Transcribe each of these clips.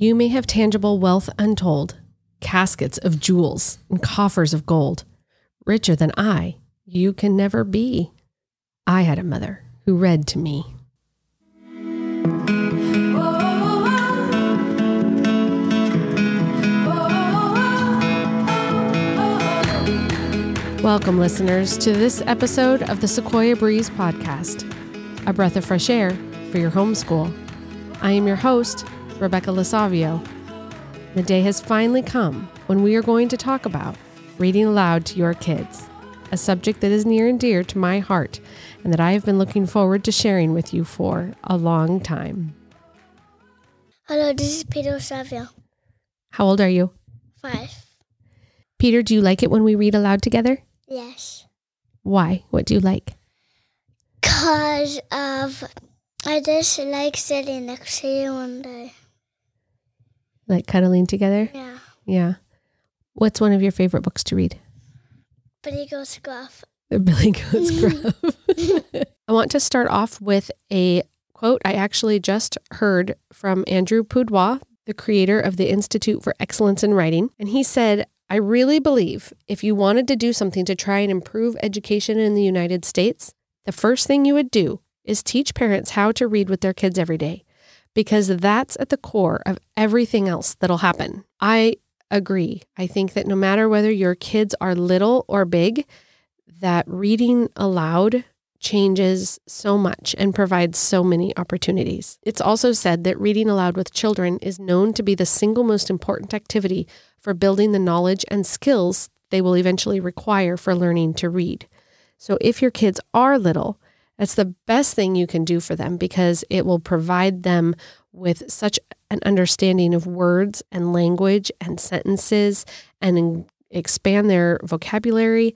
You may have tangible wealth untold, caskets of jewels and coffers of gold. Richer than I, you can never be. I had a mother who read to me. Welcome, listeners, to this episode of the Sequoia Breeze Podcast, a breath of fresh air for your homeschool. I am your host, Rebecca Lasavio. The day has finally come when we are going to talk about reading aloud to your kids, a subject that is near and dear to my heart and that I have been looking forward to sharing with you for a long time. Hello, this is Peter Lasavio. How old are you? Five. Peter, do you like it when we read aloud together? Yes. Why? What do you like? Cause of I just like sitting next to you one day. Like cuddling together? Yeah. Yeah. What's one of your favorite books to read? Billy goes gruff. The Billy Goat's Gruff. I want to start off with a quote I actually just heard from Andrew Pudewa, the creator of the Institute for Excellence in Writing. And he said, I really believe if you wanted to do something to try and improve education in the United States, the first thing you would do is teach parents how to read with their kids every day, because that's at the core of everything else that'll happen. I agree. I think that no matter whether your kids are little or big, that reading aloud changes so much and provides so many opportunities. It's also said that reading aloud with children is known to be the single most important activity for building the knowledge and skills they will eventually require for learning to read. So if your kids are little, that's the best thing you can do for them because it will provide them with such an understanding of words and language and sentences and expand their vocabulary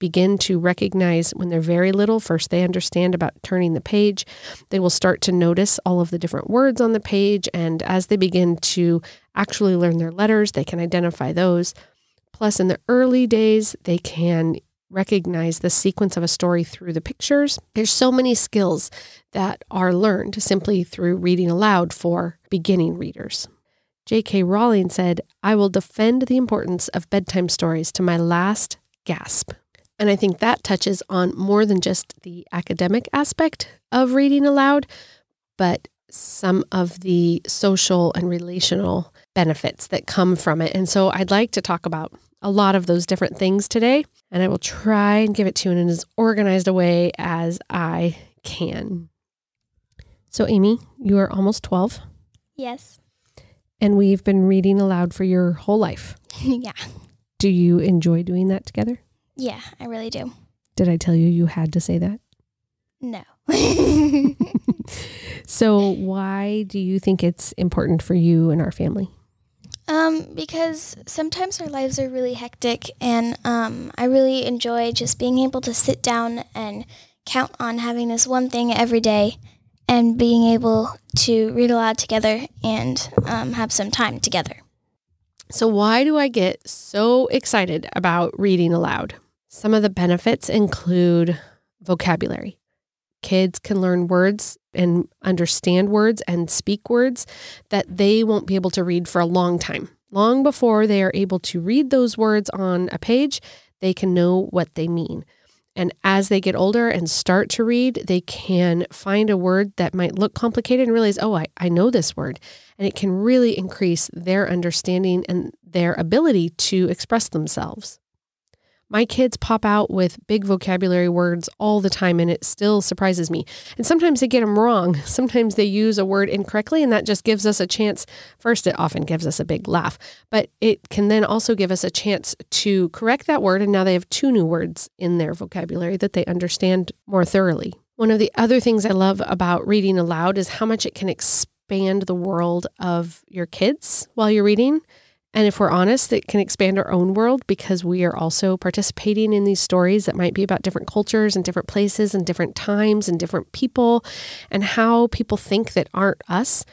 begin to recognize when they're very little. First, they understand about turning the page. They will start to notice all of the different words on the page. And as they begin to actually learn their letters, they can identify those. Plus, in the early days, they can recognize the sequence of a story through the pictures. There's so many skills that are learned simply through reading aloud for beginning readers. J.K. Rowling said, I will defend the importance of bedtime stories to my last gasp. And I think that touches on more than just the academic aspect of reading aloud, but some of the social and relational benefits that come from it. And so I'd like to talk about a lot of those different things today, and I will try and give it to you in as organized a way as I can. So, Amy, you are almost 12, Yes. and we've been reading aloud for your whole life. yeah. Do you enjoy doing that together? Yeah, I really do. Did I tell you you had to say that? No. So, why do you think it's important for you and our family? Um, because sometimes our lives are really hectic, and um, I really enjoy just being able to sit down and count on having this one thing every day and being able to read aloud together and um, have some time together. So, why do I get so excited about reading aloud? Some of the benefits include vocabulary. Kids can learn words and understand words and speak words that they won't be able to read for a long time. Long before they are able to read those words on a page, they can know what they mean. And as they get older and start to read, they can find a word that might look complicated and realize, oh, I, I know this word. And it can really increase their understanding and their ability to express themselves. My kids pop out with big vocabulary words all the time, and it still surprises me. And sometimes they get them wrong. Sometimes they use a word incorrectly, and that just gives us a chance. First, it often gives us a big laugh, but it can then also give us a chance to correct that word. And now they have two new words in their vocabulary that they understand more thoroughly. One of the other things I love about reading aloud is how much it can expand the world of your kids while you're reading. And if we're honest, it can expand our own world because we are also participating in these stories that might be about different cultures and different places and different times and different people and how people think that aren't us.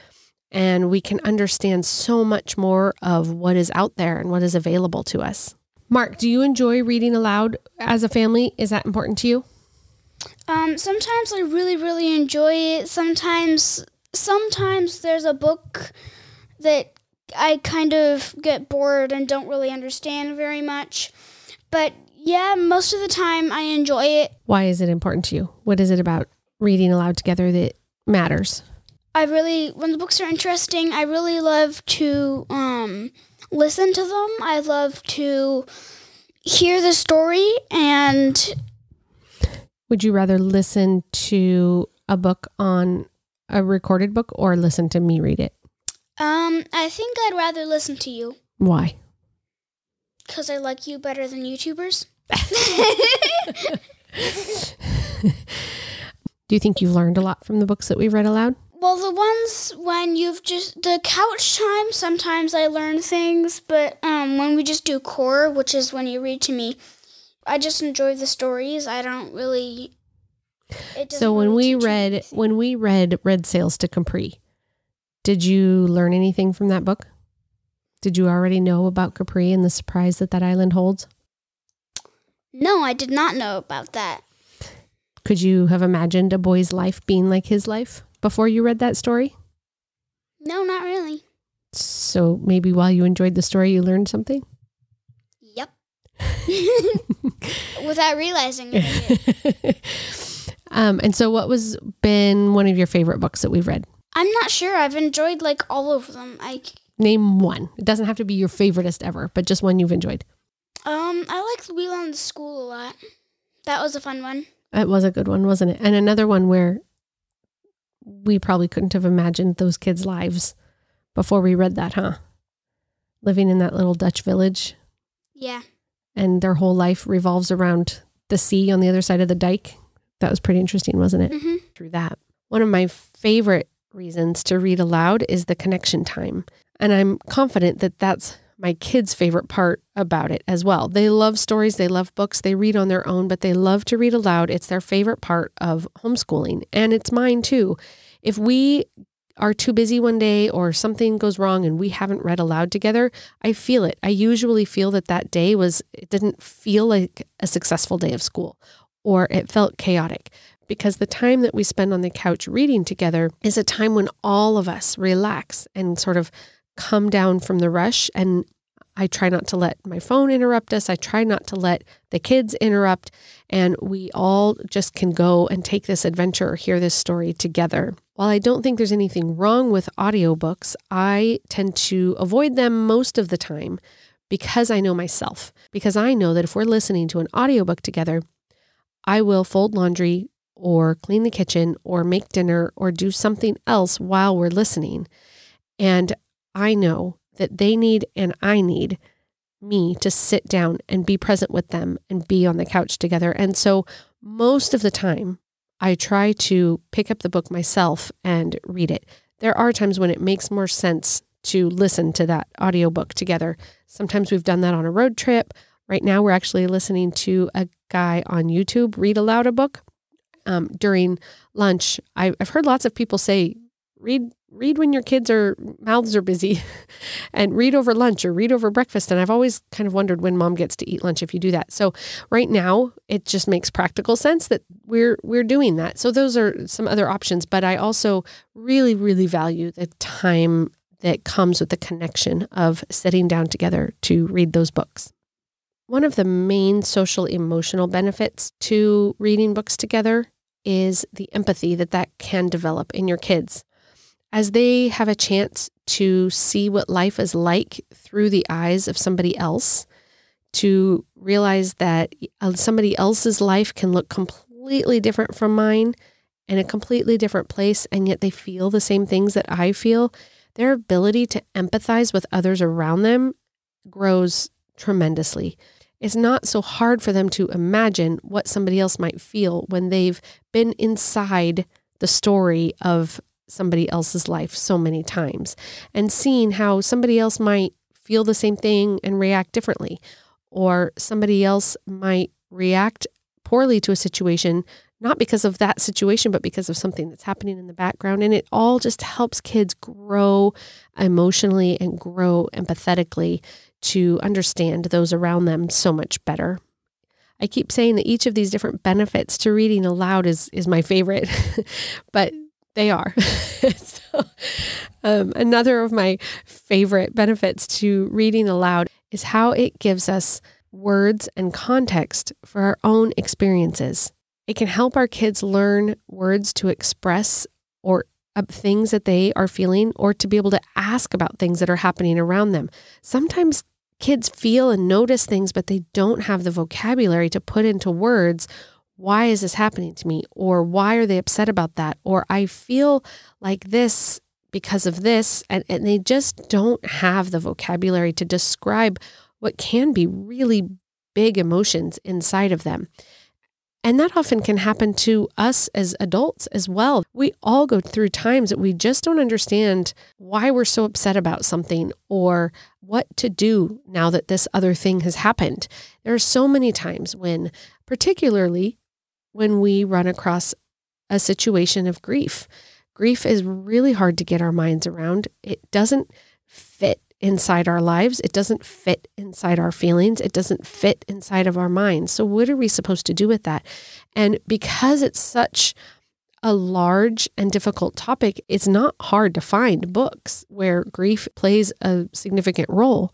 And we can understand so much more of what is out there and what is available to us. Mark, do you enjoy reading aloud as a family? Is that important to you? Um, sometimes I really, really enjoy it. Sometimes, sometimes there's a book that I kind of get bored and don't really understand very much. But yeah, most of the time I enjoy it. Why is it important to you? What is it about reading aloud together that matters? I really, when the books are interesting, I really love to um, listen to them. I love to hear the story and Would you rather listen to a book on a recorded book or listen to me read it? Um, I think I'd rather listen to you Why? because I like you better than YouTubers. Do you think you've learned a lot from the books that we've read aloud? Well, the ones when you've just the couch time, sometimes I learn things, but um, when we just do core, which is when you read to me, I just enjoy the stories. I don't really. It doesn't So when really we teach me read anything. when we read Red Sails to Capri, did you learn anything from that book? Did you already know about Capri and the surprise that that island holds? no, I did not know about that. Could you have imagined a boy's life being like his life before you read that story? No, not really. So maybe while you enjoyed the story, you learned something? Yep. Without realizing it. um, and so, what was been one of your favorite books that we've read? I'm not sure. I've enjoyed like all of them. I Name one. It doesn't have to be your favoriteest ever, but just one you've enjoyed. um I liked Wheel on the School a lot. That was a fun one. It was a good one, wasn't it? And another one where we probably couldn't have imagined those kids' lives before we read that, huh? Living in that little Dutch village, Yeah. and their whole life revolves around the sea on the other side of the dike. That was pretty interesting, wasn't it? hmm through that. One of my favorite reasons to read aloud is the connection time. And I'm confident that that's my kids' favorite part about it as well. They love stories, they love books, they read on their own, but they love to read aloud. It's their favorite part of homeschooling, and it's mine too. If we are too busy one day or something goes wrong and we haven't read aloud together, I feel it. I usually feel that that day was, it didn't feel like a successful day of school or it felt chaotic because the time that we spend on the couch reading together is a time when all of us relax and sort of come down from the rush. And I try not to let my phone interrupt us. I try not to let the kids interrupt. And we all just can go and take this adventure or hear this story together. While I don't think there's anything wrong with audiobooks, I tend to avoid them most of the time because I know myself. Because I know that if we're listening to an audiobook together, I will fold laundry or clean the kitchen or make dinner or do something else while we're listening. And I know that they need and I need me to sit down and be present with them and be on the couch together. And so most of the time, I try to pick up the book myself and read it. There are times when it makes more sense to listen to that audiobook together. Sometimes we've done that on a road trip. Right now, we're actually listening to a guy on YouTube read aloud a book um, during lunch. I, I've heard lots of people say, read read when your kids are mouths are busy and read over lunch or read over breakfast. And i've always kind of wondered when mom gets to eat lunch if you do that. So right now it just makes practical sense that we're we're doing that. So those are some other options but i also really really value the time that comes with the connection of sitting down together to read those books. One of the main social emotional benefits to reading books together is the empathy that that can develop in your kids as they have a chance to see what life is like through the eyes of somebody else, to realize that uh, somebody else's life can look completely different from mine in a completely different place, and yet they feel the same things that I feel, their ability to empathize with others around them grows tremendously. It's not so hard for them to imagine what somebody else might feel when they've been inside the story of somebody else's life so many times and seeing how somebody else might feel the same thing and react differently, or somebody else might react poorly to a situation, not because of that situation, but because of something that's happening in the background. And it all just helps kids grow emotionally and grow empathetically to understand those around them so much better. I keep saying that each of these different benefits to reading aloud is is my favorite, but They are. so, um, another of my favorite benefits to reading aloud is how it gives us words and context for our own experiences. It can help our kids learn words to express or things that they are feeling or to be able to ask about things that are happening around them. Sometimes kids feel and notice things, but they don't have the vocabulary to put into words. Why is this happening to me? Or why are they upset about that? Or I feel like this because of this. And, and they just don't have the vocabulary to describe what can be really big emotions inside of them. And that often can happen to us as adults as well. We all go through times that we just don't understand why we're so upset about something or what to do now that this other thing has happened. There are so many times when, particularly when we run across a situation of grief, grief is really hard to get our minds around. It doesn't fit inside our lives. It doesn't fit inside our feelings. It doesn't fit inside of our minds. So, what are we supposed to do with that? And because it's such a large and difficult topic, it's not hard to find books where grief plays a significant role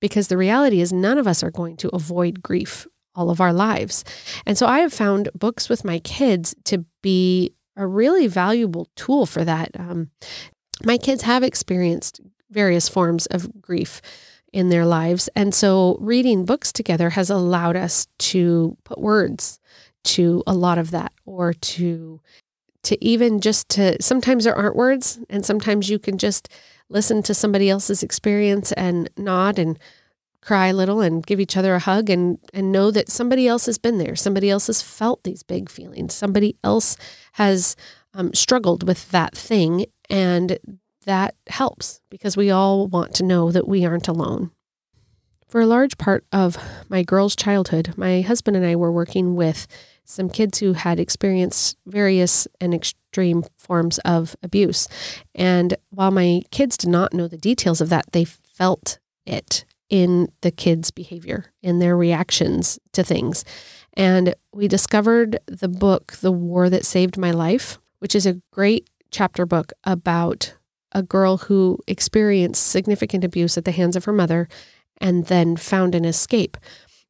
because the reality is none of us are going to avoid grief all of our lives. And so I have found books with my kids to be a really valuable tool for that. Um, my kids have experienced various forms of grief in their lives. And so reading books together has allowed us to put words to a lot of that or to to even just to sometimes there aren't words and sometimes you can just listen to somebody else's experience and nod and cry a little and give each other a hug and and know that somebody else has been there. Somebody else has felt these big feelings. Somebody else has um, struggled with that thing. And that helps because we all want to know that we aren't alone. For a large part of my girls' childhood, my husband and I were working with some kids who had experienced various and extreme forms of abuse. And while my kids did not know the details of that, they felt it in the kids' behavior, in their reactions to things. And we discovered the book, The War That Saved My Life, which is a great chapter book about a girl who experienced significant abuse at the hands of her mother and then found an escape.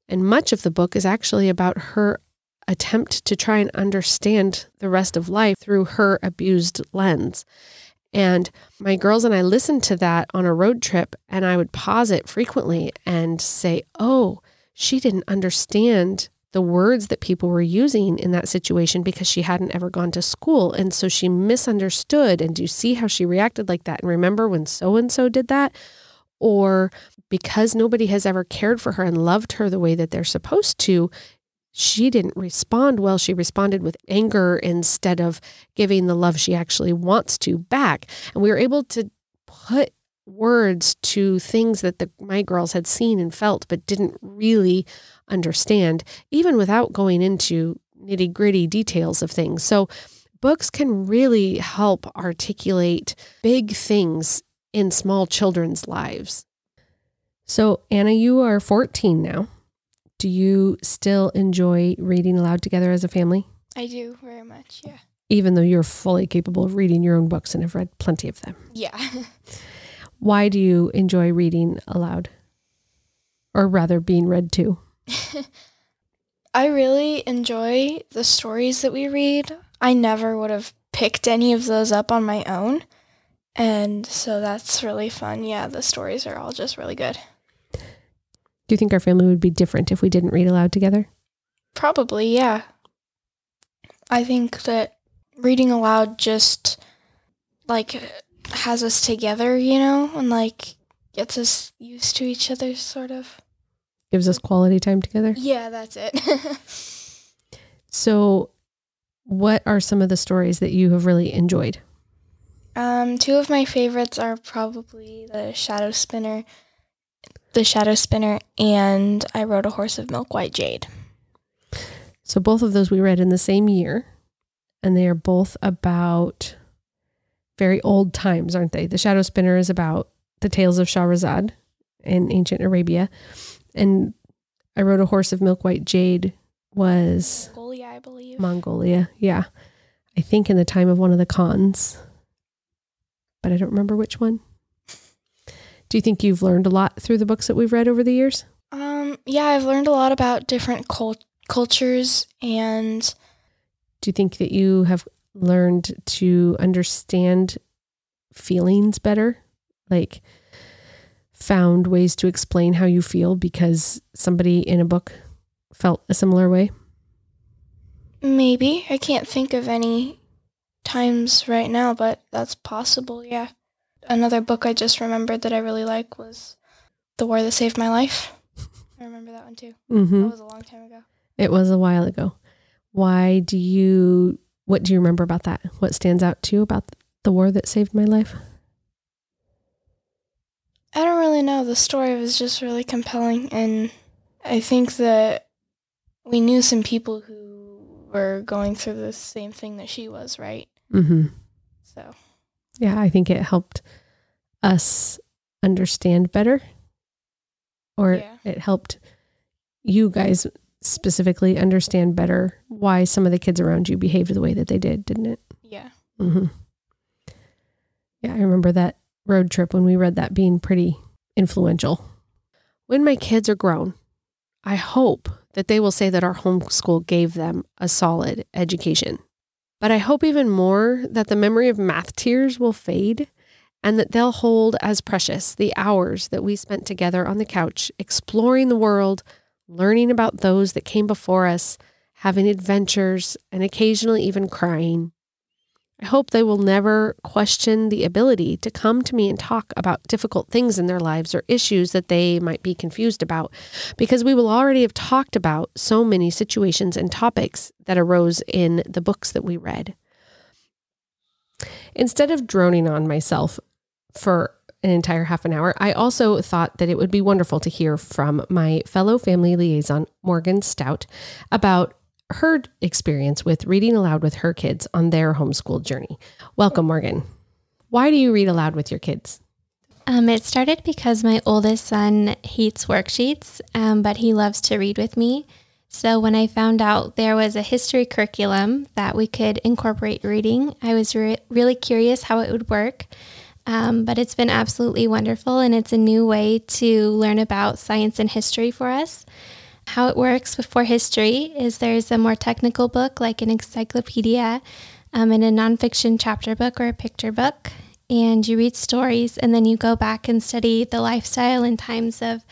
And much of the book is actually about her attempt to try and understand the rest of life through her abused lens. And my girls and I listened to that on a road trip, and I would pause it frequently and say, Oh, she didn't understand the words that people were using in that situation because she hadn't ever gone to school. And so she misunderstood. And do you see how she reacted like that? And remember when so and so did that? Or because nobody has ever cared for her and loved her the way that they're supposed to, she didn't respond well. She responded with anger instead of giving the love she actually wants to back. And we were able to put words to things that the, my girls had seen and felt, but didn't really understand, even without going into nitty gritty details of things. So, books can really help articulate big things in small children's lives. So, Anna, you are 14 now. Do you still enjoy reading aloud together as a family? I do very much, yeah. Even though you're fully capable of reading your own books and have read plenty of them. Yeah. Why do you enjoy reading aloud? Or rather, being read to? I really enjoy the stories that we read. I never would have picked any of those up on my own. And so that's really fun. Yeah, the stories are all just really good. Do you think our family would be different if we didn't read aloud together? Probably, yeah. I think that reading aloud just like has us together, you know, and like gets us used to each other, sort of. Gives us quality time together? Yeah, that's it. so, what are some of the stories that you have really enjoyed? Um, two of my favorites are probably the Shadow Spinner, the Shadow Spinner, and I Rode a Horse of Milk White Jade. So both of those we read in the same year, and they are both about very old times, aren't they? The Shadow Spinner is about the tales of Shahrazad in ancient Arabia, and I Rode a Horse of Milk White Jade was Mongolia, I believe. Mongolia. Yeah. I think in the time of one of the khans, but I don't remember which one. Do you think you've learned a lot through the books that we've read over the years? Um, yeah, I've learned a lot about different cult- cultures and Do you think that you have learned to understand feelings better? Like, found ways to explain how you feel because somebody in a book felt a similar way? maybe I can't think of any times right now, but that's possible. Yeah. Another book I just remembered that I really like was The War That Saved My Life. I remember that one too. Mm-hmm. That was a long time ago. It was a while ago. Why do you, what do you remember about that? What stands out to you about the war that saved my life? I don't really know. The story was just really compelling, and I think that we knew some people who were going through the same thing that she was, right? Mm-hmm. So, Yeah, I think it helped us understand better, or Yeah. it helped you guys specifically understand better why some of the kids around you behaved the way that they did, didn't it? yeah. Mm-hmm. Yeah, I remember that road trip when we read that being pretty influential. When my kids are grown, I hope that they will say that our homeschool gave them a solid education. But I hope even more that the memory of math tears will fade and that they'll hold as precious the hours that we spent together on the couch, exploring the world, learning about those that came before us, having adventures, and occasionally even crying. I hope they will never question the ability to come to me and talk about difficult things in their lives or issues that they might be confused about, because we will already have talked about so many situations and topics that arose in the books that we read. Instead of droning on myself for an entire half an hour, I also thought that it would be wonderful to hear from my fellow family liaison, Morgan Stout, about her experience with reading aloud with her kids on their homeschool journey. Welcome, Morgan. Why do you read aloud with your kids? Um, it started because my oldest son hates worksheets, um, but he loves to read with me. So when I found out there was a history curriculum that we could incorporate reading, I was re- really curious how it would work. Um, but it's been absolutely wonderful, and it's a new way to learn about science and history for us. How it works before history is there's a more technical book like an encyclopedia um, and a nonfiction chapter book or a picture book and you read stories and then you go back and study the lifestyle and times of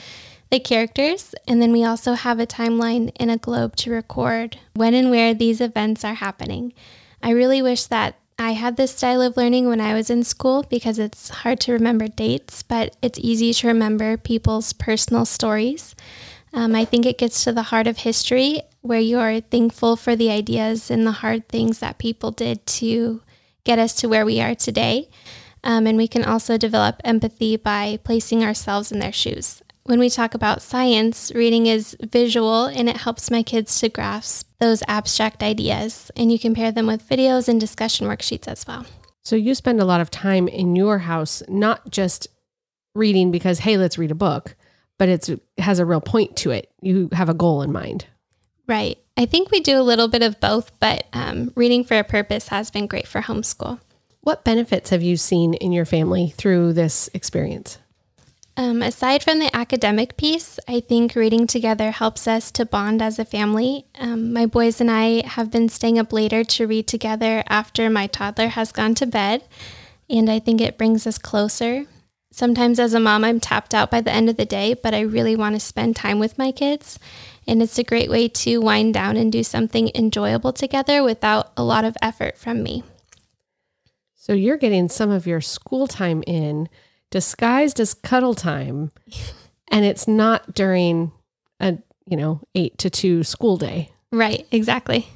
the characters. And then we also have a timeline and a globe to record when and where these events are happening. I really wish that I had this style of learning when I was in school because it's hard to remember dates, but it's easy to remember people's personal stories. Um, I think it gets to the heart of history where you're thankful for the ideas and the hard things that people did to get us to where we are today. Um, and we can also develop empathy by placing ourselves in their shoes. When we talk about science, reading is visual and it helps my kids to grasp those abstract ideas. And you can pair them with videos and discussion worksheets as well. So you spend a lot of time in your house, not just reading because, hey, let's read a book, but it's it has a real point to it. You have a goal in mind. Right. I think we do a little bit of both, but um, reading for a purpose has been great for homeschool. What benefits have you seen in your family through this experience? Um, aside from the academic piece, I think reading together helps us to bond as a family. Um, my boys and I have been staying up later to read together after my toddler has gone to bed, and I think it brings us closer. Sometimes, as a mom, I'm tapped out by the end of the day, but I really want to spend time with my kids. And it's a great way to wind down and do something enjoyable together without a lot of effort from me. So you're getting some of your school time in disguised as cuddle time, and it's not during a you know eight to two school day. Right, exactly.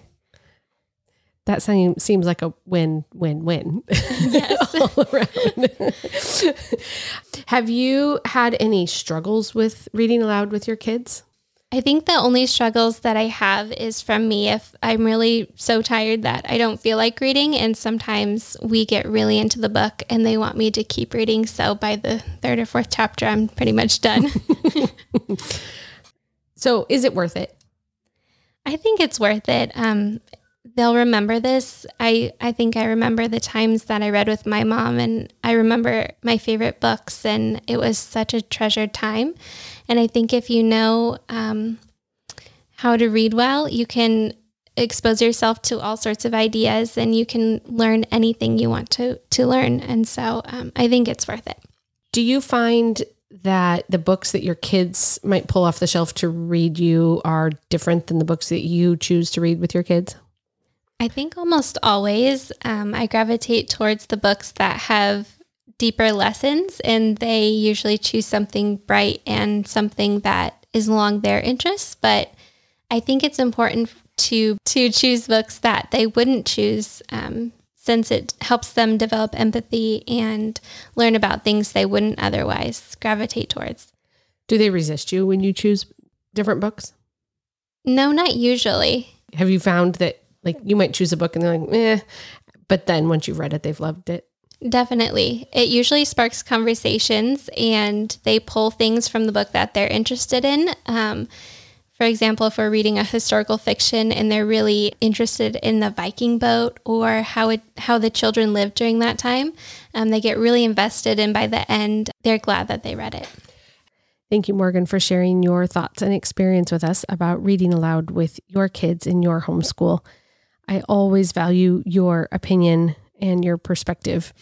That seem- seems like a win win win Yes. all around. Have you had any struggles with reading aloud with your kids? I think the only struggles that I have is from me if I'm really so tired that I don't feel like reading. And sometimes we get really into the book and they want me to keep reading. So by the third or fourth chapter, I'm pretty much done. So is it worth it? I think it's worth it. Um, they'll remember this. I, I think I remember the times that I read with my mom, and I remember my favorite books, and it was such a treasured time. And I think if you know um, how to read well, you can expose yourself to all sorts of ideas and you can learn anything you want to, to learn. And so um, I think it's worth it. Do you find that the books that your kids might pull off the shelf to read you are different than the books that you choose to read with your kids? I think almost always um, I gravitate towards the books that have deeper lessons, and they usually choose something bright and something that is along their interests. But I think it's important to to choose books that they wouldn't choose um, since it helps them develop empathy and learn about things they wouldn't otherwise gravitate towards. Do they resist you when you choose different books? No, not usually. Have you found that like you might choose a book and they're like, eh, but then once you've read it, they've loved it? Definitely. It usually sparks conversations and they pull things from the book that they're interested in. Um, for example, if we're reading a historical fiction and they're really interested in the Viking boat or how it how the children lived during that time, um, they get really invested, and by the end, they're glad that they read it. Thank you, Morgan, for sharing your thoughts and experience with us about reading aloud with your kids in your homeschool. I always value your opinion and your perspective.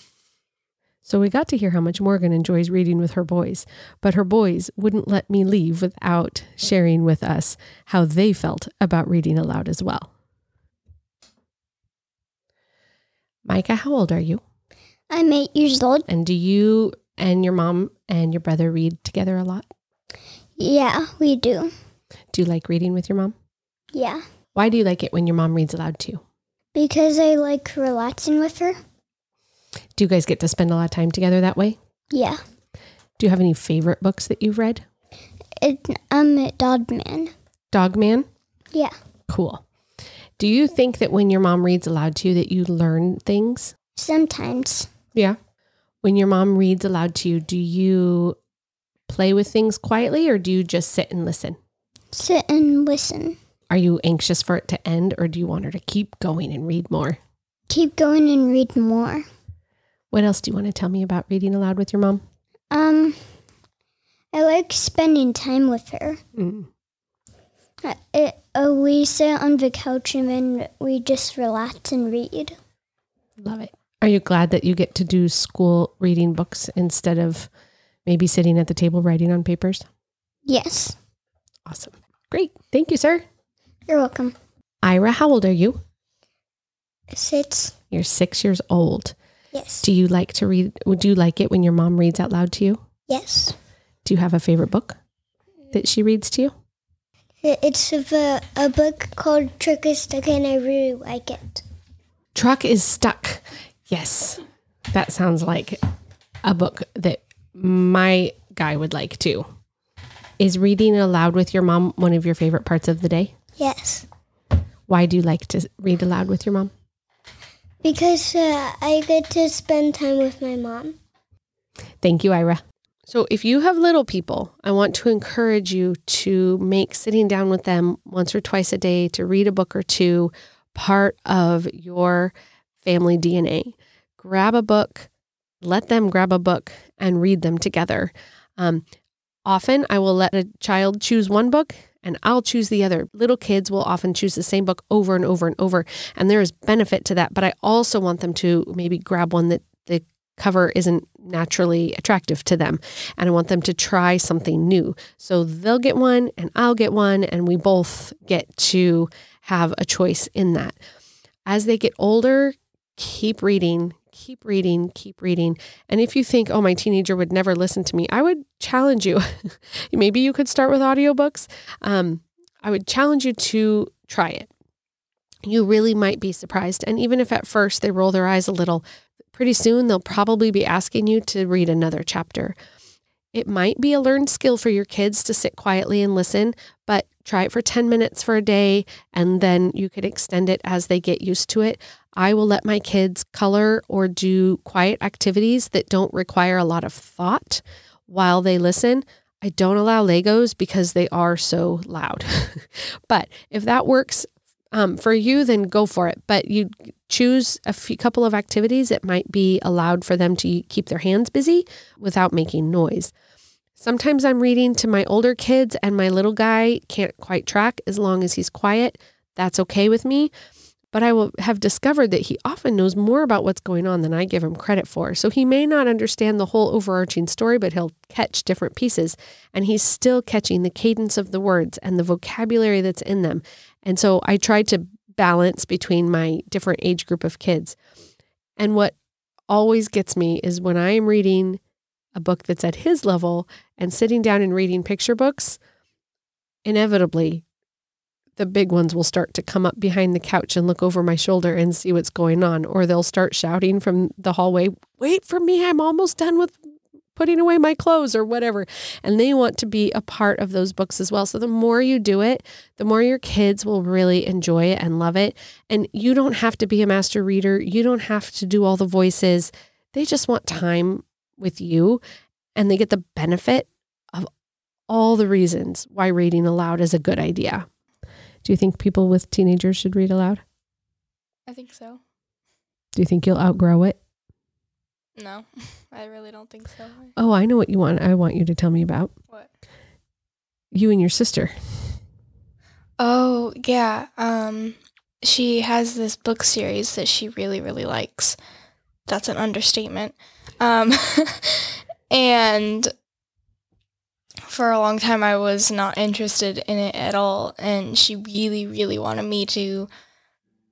So we got to hear how much Morgan enjoys reading with her boys, but her boys wouldn't let me leave without sharing with us how they felt about reading aloud as well. Micah, how old are you? I'm eight years old. And do you and your mom and your brother read together a lot? Yeah, we do. Do you like reading with your mom? Yeah. Why do you like it when your mom reads aloud to you? Because I like relaxing with her. Do you guys get to spend a lot of time together that way? Yeah. Do you have any favorite books that you've read? It, um, I'm a dog man. Dog Man? Yeah. Cool. Do you think that when your mom reads aloud to you that you learn things? Sometimes. Yeah. When your mom reads aloud to you, do you play with things quietly or do you just sit and listen? Sit and listen. Are you anxious for it to end or do you want her to keep going and read more? Keep going and read more. What else do you want to tell me about reading aloud with your mom? Um, I like spending time with her. Mm. Uh, It, uh, we sit on the couch and then we just relax and read. Love it. Are you glad that you get to do school reading books instead of maybe sitting at the table writing on papers? Yes. Awesome. Great. Thank you, sir. You're welcome. Ira, how old are you? Six. You're six years old. Yes. Do you like to read? Would you like it when your mom reads out loud to you? Yes. Do you have a favorite book that she reads to you? It's a, a book called Truck is Stuck and I really like it. Truck is stuck. Yes. That sounds like a book that my guy would like too. Is reading aloud with your mom one of your favorite parts of the day? Yes. Why do you like to read aloud with your mom? Because uh, I get to spend time with my mom. Thank you, Ira. So, if you have little people, I want to encourage you to make sitting down with them once or twice a day to read a book or two part of your family DNA. Grab a book, let them grab a book and read them together. Um, often, I will let a child choose one book and I'll choose the other. Little kids will often choose the same book over and over and over, and there is benefit to that. But I also want them to maybe grab one that the cover isn't naturally attractive to them. And I want them to try something new. So they'll get one and I'll get one, and we both get to have a choice in that. As they get older, keep reading, keep reading, keep reading. And if you think, oh, my teenager would never listen to me, I would challenge you. Maybe you could start with audiobooks. Um, I would challenge you to try it. You really might be surprised. And even if at first they roll their eyes a little, pretty soon they'll probably be asking you to read another chapter. It might be a learned skill for your kids to sit quietly and listen, but try it for 10 minutes for a day and then you could extend it as they get used to it. I will let my kids color or do quiet activities that don't require a lot of thought while they listen. I don't allow Legos because they are so loud. but if that works, um, for you, then go for it. But you choose a few, couple of activities that might be allowed for them to keep their hands busy without making noise. Sometimes I'm reading to my older kids, and my little guy can't quite track as long as he's quiet. That's okay with me. But I will have discovered that he often knows more about what's going on than I give him credit for. So he may not understand the whole overarching story, but he'll catch different pieces. And he's still catching the cadence of the words and the vocabulary that's in them. And so I try to balance between my different age group of kids. And what always gets me is when I am reading a book that's at his level and sitting down and reading picture books, inevitably the big ones will start to come up behind the couch and look over my shoulder and see what's going on. Or they'll start shouting from the hallway, Wait for me, I'm almost done with putting away my clothes or whatever. And they want to be a part of those books as well. So the more you do it, the more your kids will really enjoy it and love it. And you don't have to be a master reader, you don't have to do all the voices. They just want time with you and they get the benefit of all the reasons why reading aloud is a good idea. Do you think people with teenagers should read aloud? I think so. Do you think you'll outgrow it? No, I really don't think so. Oh, I know what you want. I want you to tell me about. What? You and your sister. Oh, yeah. Um she has this book series that she really really likes. That's an understatement. Um and for a long time I was not interested in it at all and she really really wanted me to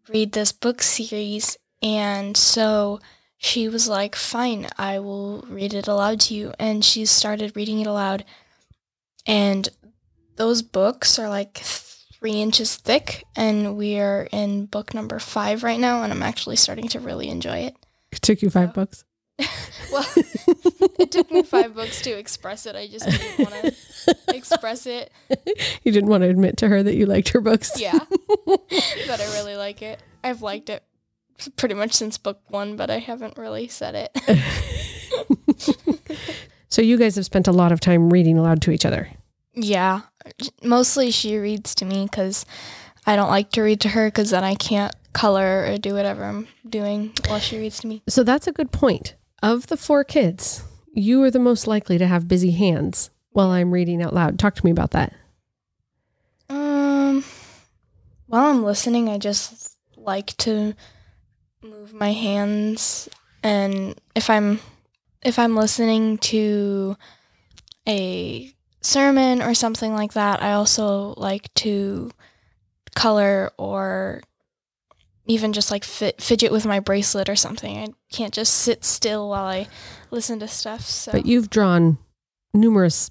read this book series and so she was like, Fine, I will read it aloud to you. And she started reading it aloud. And those books are like three inches thick. And we are in book number five right now. And I'm actually starting to really enjoy it. It took you five books. well, it took me five books to express it. I just didn't want to express it. You didn't want to admit to her that you liked her books. Yeah. but I really like it. I've liked it pretty much since book one, but I haven't really said it. so you guys have spent a lot of time reading aloud to each other. Yeah, mostly she reads to me because I don't like to read to her because then I can't color or do whatever I'm doing while she reads to me. So that's a good point. Of the four kids, you are the most likely to have busy hands while I'm reading out loud. Talk to me about that. Um, while I'm listening, I just like to move my hands and if I'm if I'm listening to a sermon or something like that, I also like to color or even just like fit, fidget with my bracelet or something. I can't just sit still while I listen to stuff. So. But you've drawn numerous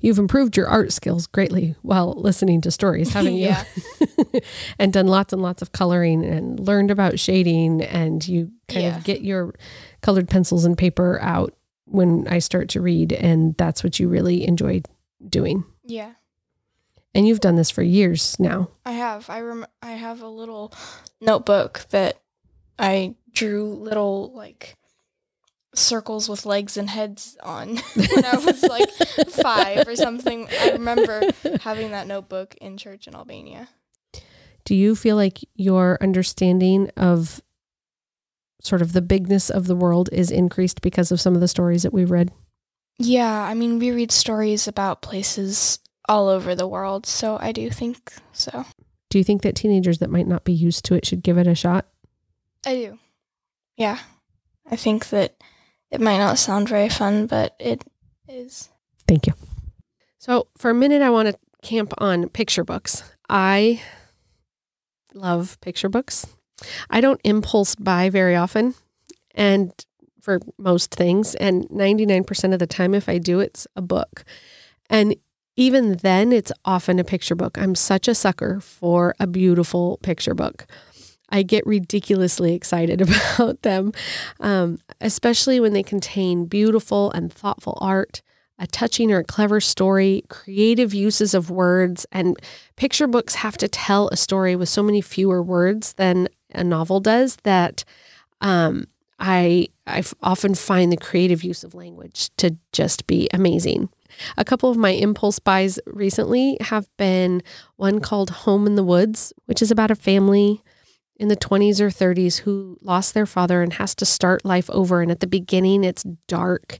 you've improved your art skills greatly while listening to stories, haven't you? yeah. and done lots and lots of coloring and learned about shading and you kind Yeah. of get your colored pencils and paper out when I start to read and that's what you really enjoyed doing. Yeah. And you've done this for years now. I have. I rem- I have a little notebook that I drew little like circles with legs and heads on when I was like five or something. I remember having that notebook in church in Albania. Do you feel like your understanding of sort of the bigness of the world is increased because of some of the stories that we've read? Yeah, I mean, we read stories about places all over the world, so I do think so. Do you think that teenagers that might not be used to it should give it a shot? I do. Yeah. I think that it might not sound very fun, but it is. Thank you. So, for a minute, I want to camp on picture books. I love picture books. I don't impulse buy very often, and for most things, and 99% of the time, if I do, it's a book. And even then, it's often a picture book. I'm such a sucker for a beautiful picture book. I get ridiculously excited about them, um, especially when they contain beautiful and thoughtful art, a touching or a clever story, creative uses of words. And picture books have to tell a story with so many fewer words than a novel does that um, I I often find the creative use of language to just be amazing. A couple of my impulse buys recently have been one called Home in the Woods, which is about a family in the 20s or 30s who lost their father and has to start life over. And at the beginning, it's dark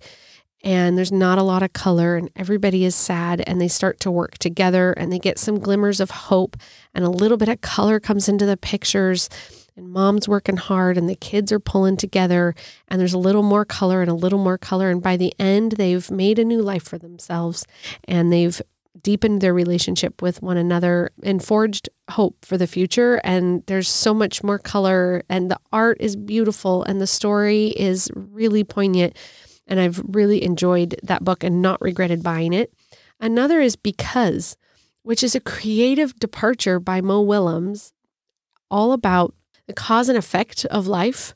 and there's not a lot of color, and everybody is sad. And they start to work together and they get some glimmers of hope, and a little bit of color comes into the pictures. And mom's working hard, and the kids are pulling together, and there's a little more color and a little more color. And by the end, they've made a new life for themselves and they've deepened their relationship with one another and forged hope for the future. And there's so much more color, and the art is beautiful, and the story is really poignant. And I've really enjoyed that book and not regretted buying it. Another is Because, which is a creative departure by Mo Willems, all about the cause and effect of life.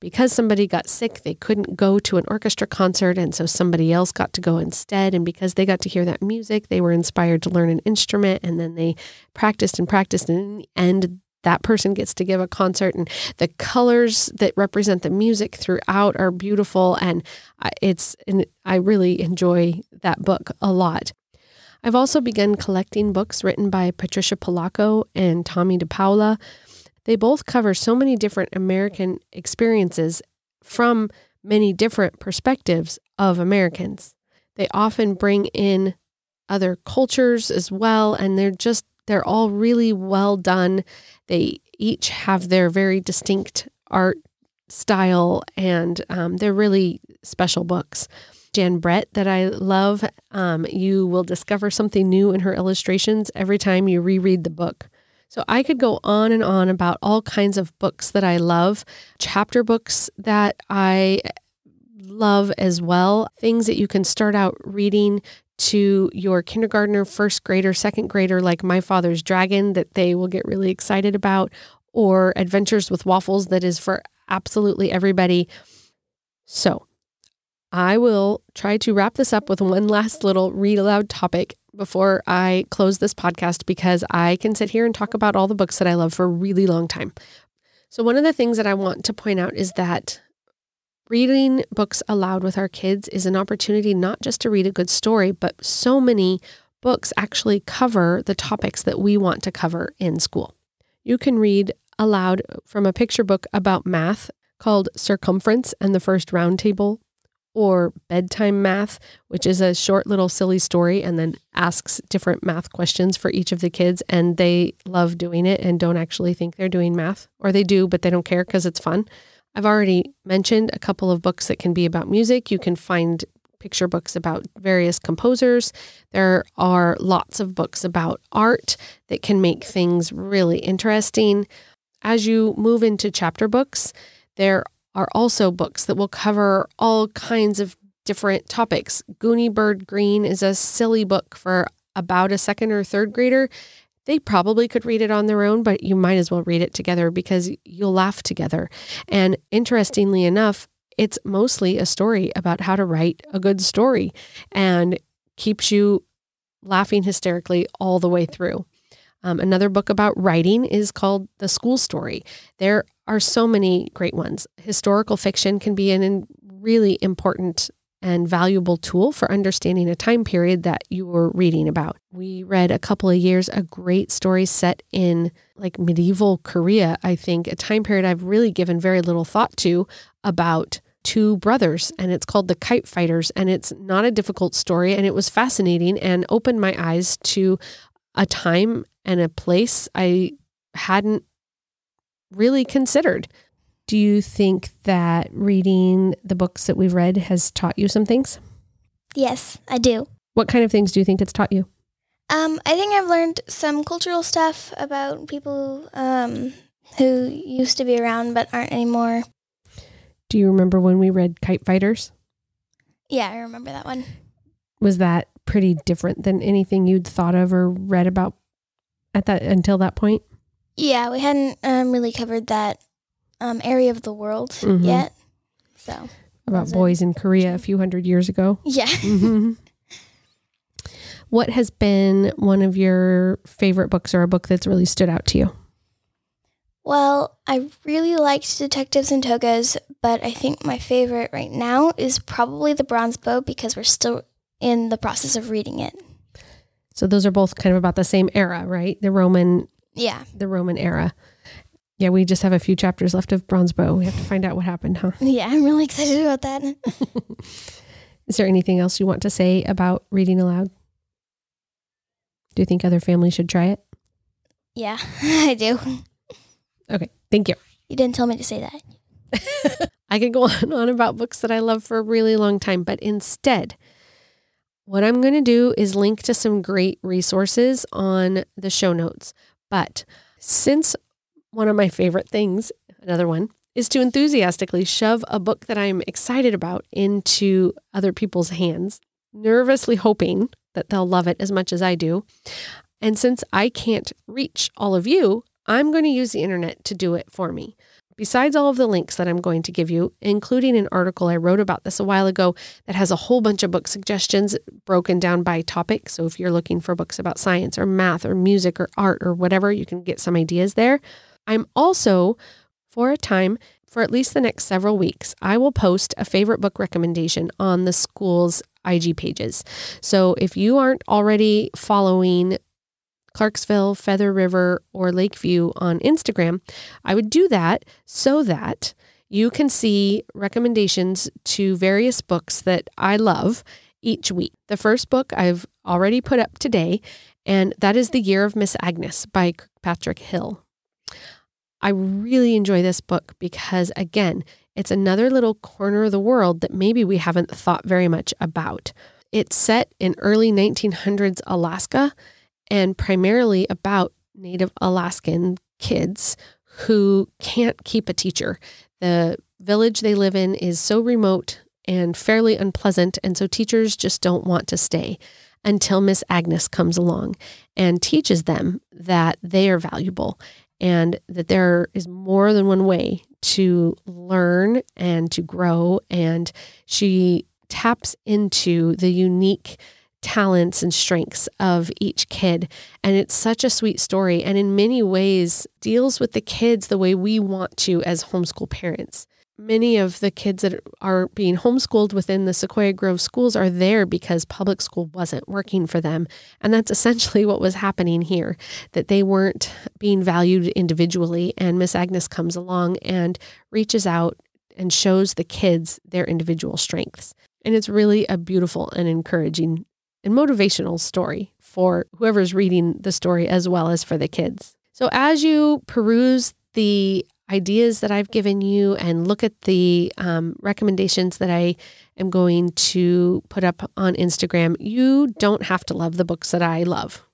Because somebody got sick, they couldn't go to an orchestra concert, and so somebody else got to go instead. And because they got to hear that music, they were inspired to learn an instrument, and then they practiced and practiced. And in the end, that person gets to give a concert, and the colors that represent the music throughout are beautiful. And it's, and I really enjoy that book a lot. I've also begun collecting books written by Patricia Polacco and Tomie dePaola. They both cover so many different American experiences from many different perspectives of Americans. They often bring in other cultures as well, and they're just, they're all really well done. They each have their very distinct art style, and um, they're really special books. Jan Brett, that I love, um, you will discover something new in her illustrations every time you reread the book. So I could go on and on about all kinds of books that I love, chapter books that I love as well, things that you can start out reading to your kindergartner, first grader, second grader, like My Father's Dragon, that they will get really excited about, or Adventures with Waffles, that is for absolutely everybody. So I will try to wrap this up with one last little read aloud topic before I close this podcast because I can sit here and talk about all the books that I love for a really long time. So, one of the things that I want to point out is that reading books aloud with our kids is an opportunity not just to read a good story, but so many books actually cover the topics that we want to cover in school. You can read aloud from a picture book about math called Circumference and the First Round Table or bedtime math, which is a short little silly story and then asks different math questions for each of the kids. And they love doing it and don't actually think they're doing math, or they do, but they don't care because it's fun. I've already mentioned a couple of books that can be about music. You can find picture books about various composers. There are lots of books about art that can make things really interesting. As you move into chapter books, there are also books that will cover all kinds of different topics. Gooney Bird Green is a silly book for about a second or third grader. They probably could read it on their own, but you might as well read it together because you'll laugh together. And interestingly enough, it's mostly a story about how to write a good story and keeps you laughing hysterically all the way through. Um, another book about writing is called The School Story. There are so many great ones. Historical fiction can be an really important and valuable tool for understanding a time period that you were reading about. We read a couple of years a great story set in like medieval Korea, I think, a time period I've really given very little thought to about two brothers and it's called The Kite Fighters and it's not a difficult story and it was fascinating and opened my eyes to a time and a place I hadn't really considered. Do you think that reading the books that we've read has taught you some things? Yes, I do. What kind of things do you think it's taught you? Um, I think I've learned some cultural stuff about people um, who used to be around but aren't anymore. Do you remember when we read Kite Fighters? Yeah, I remember that one. Was that pretty different than anything you'd thought of or read about at that until that point? Yeah, we hadn't um, really covered that um, area of the world Mhm. yet. So About boys in Korea a few hundred years ago. yeah. Mhm. what has been one of your favorite books or a book that's really stood out to you? Well, I really liked Detectives and Togas, but I think my favorite right now is probably The Bronze Bow because we're still in the process of reading it. So those are both kind of about the same era, right? The Roman Yeah. the Roman era. Yeah, we just have a few chapters left of Bronze Bow. We have to find out what happened, huh? Yeah, I'm really excited about that. Is there anything else you want to say about reading aloud? Do you think other families should try it? yeah, I do. Okay, thank you. You didn't tell me to say that. I could go on and on about books that I love for a really long time, but instead, what I'm going to do is link to some great resources on the show notes. But since one of my favorite things, another one, is to enthusiastically shove a book that I'm excited about into other people's hands, nervously hoping that they'll love it as much as I do. And since I can't reach all of you, I'm going to use the internet to do it for me. Besides all of the links that I'm going to give you, including an article I wrote about this a while ago that has a whole bunch of book suggestions broken down by topic. So if you're looking for books about science or math or music or art or whatever, you can get some ideas there. I'm also, for a time, for at least the next several weeks, I will post a favorite book recommendation on the school's IG pages. So if you aren't already following Clarksville, Feather River, or Lakeview on Instagram, I would do that so that you can see recommendations to various books that I love each week. The first book I've already put up today, and that is The Year of Miss Agnes by Patrick Hill. I really enjoy this book because, again, it's another little corner of the world that maybe we haven't thought very much about. It's set in early 1900s Alaska and primarily about Native Alaskan kids who can't keep a teacher. The village they live in is so remote and fairly unpleasant, and so teachers just don't want to stay until Miss Agnes comes along and teaches them that they are valuable and that there is more than one way to learn and to grow. And she taps into the unique talents and strengths of each kid. And it's such a sweet story. And in many ways, deals with the kids the way we want to as homeschool parents. Many of the kids that are being homeschooled within the Sequoia Grove schools are there because public school wasn't working for them. And that's essentially what was happening here that they weren't being valued individually. And Miss Agnes comes along and reaches out and shows the kids their individual strengths. And it's really a beautiful and encouraging and motivational story for whoever's reading the story as well as for the kids. So as you peruse the ideas that I've given you and look at the um, recommendations that I am going to put up on Instagram, you don't have to love the books that I love.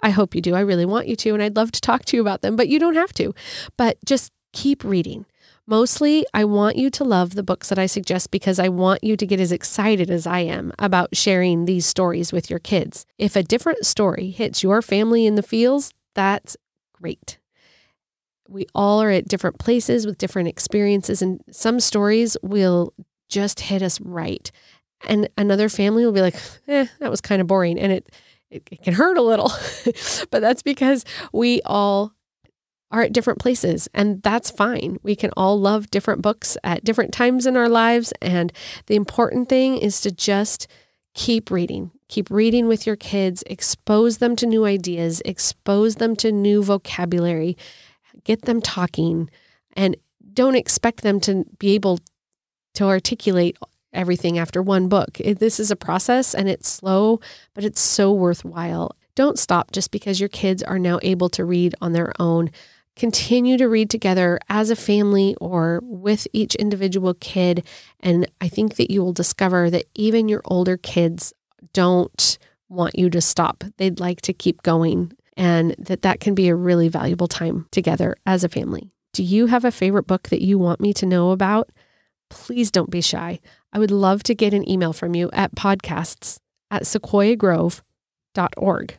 I hope you do. I really want you to, and I'd love to talk to you about them, but you don't have to. But just keep reading. Mostly, I want you to love the books that I suggest because I want you to get as excited as I am about sharing these stories with your kids. If a different story hits your family in the feels, that's great. We all are at different places with different experiences, and some stories will just hit us right. And another family will be like, eh, that was kind of boring. And it, it, it can hurt a little, but that's because we all are at different places, and that's fine. We can all love different books at different times in our lives. And the important thing is to just keep reading. Keep reading with your kids, expose them to new ideas, expose them to new vocabulary, get them talking, and don't expect them to be able to articulate everything after one book. This is a process and it's slow, but it's so worthwhile. Don't stop just because your kids are now able to read on their own. Continue to read together as a family or with each individual kid. And I think that you will discover that even your older kids don't want you to stop. They'd like to keep going and that that can be a really valuable time together as a family. Do you have a favorite book that you want me to know about? Please don't be shy. I would love to get an email from you at podcasts at sequoiagrove.org.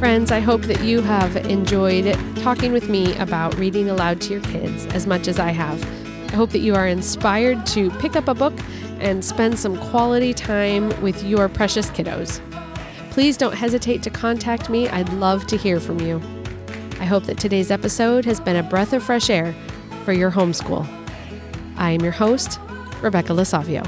Friends, I hope that you have enjoyed talking with me about reading aloud to your kids as much as I have. I hope that you are inspired to pick up a book and spend some quality time with your precious kiddos. Please don't hesitate to contact me. I'd love to hear from you. I hope that today's episode has been a breath of fresh air for your homeschool. I am your host, Rebecca Lasavio.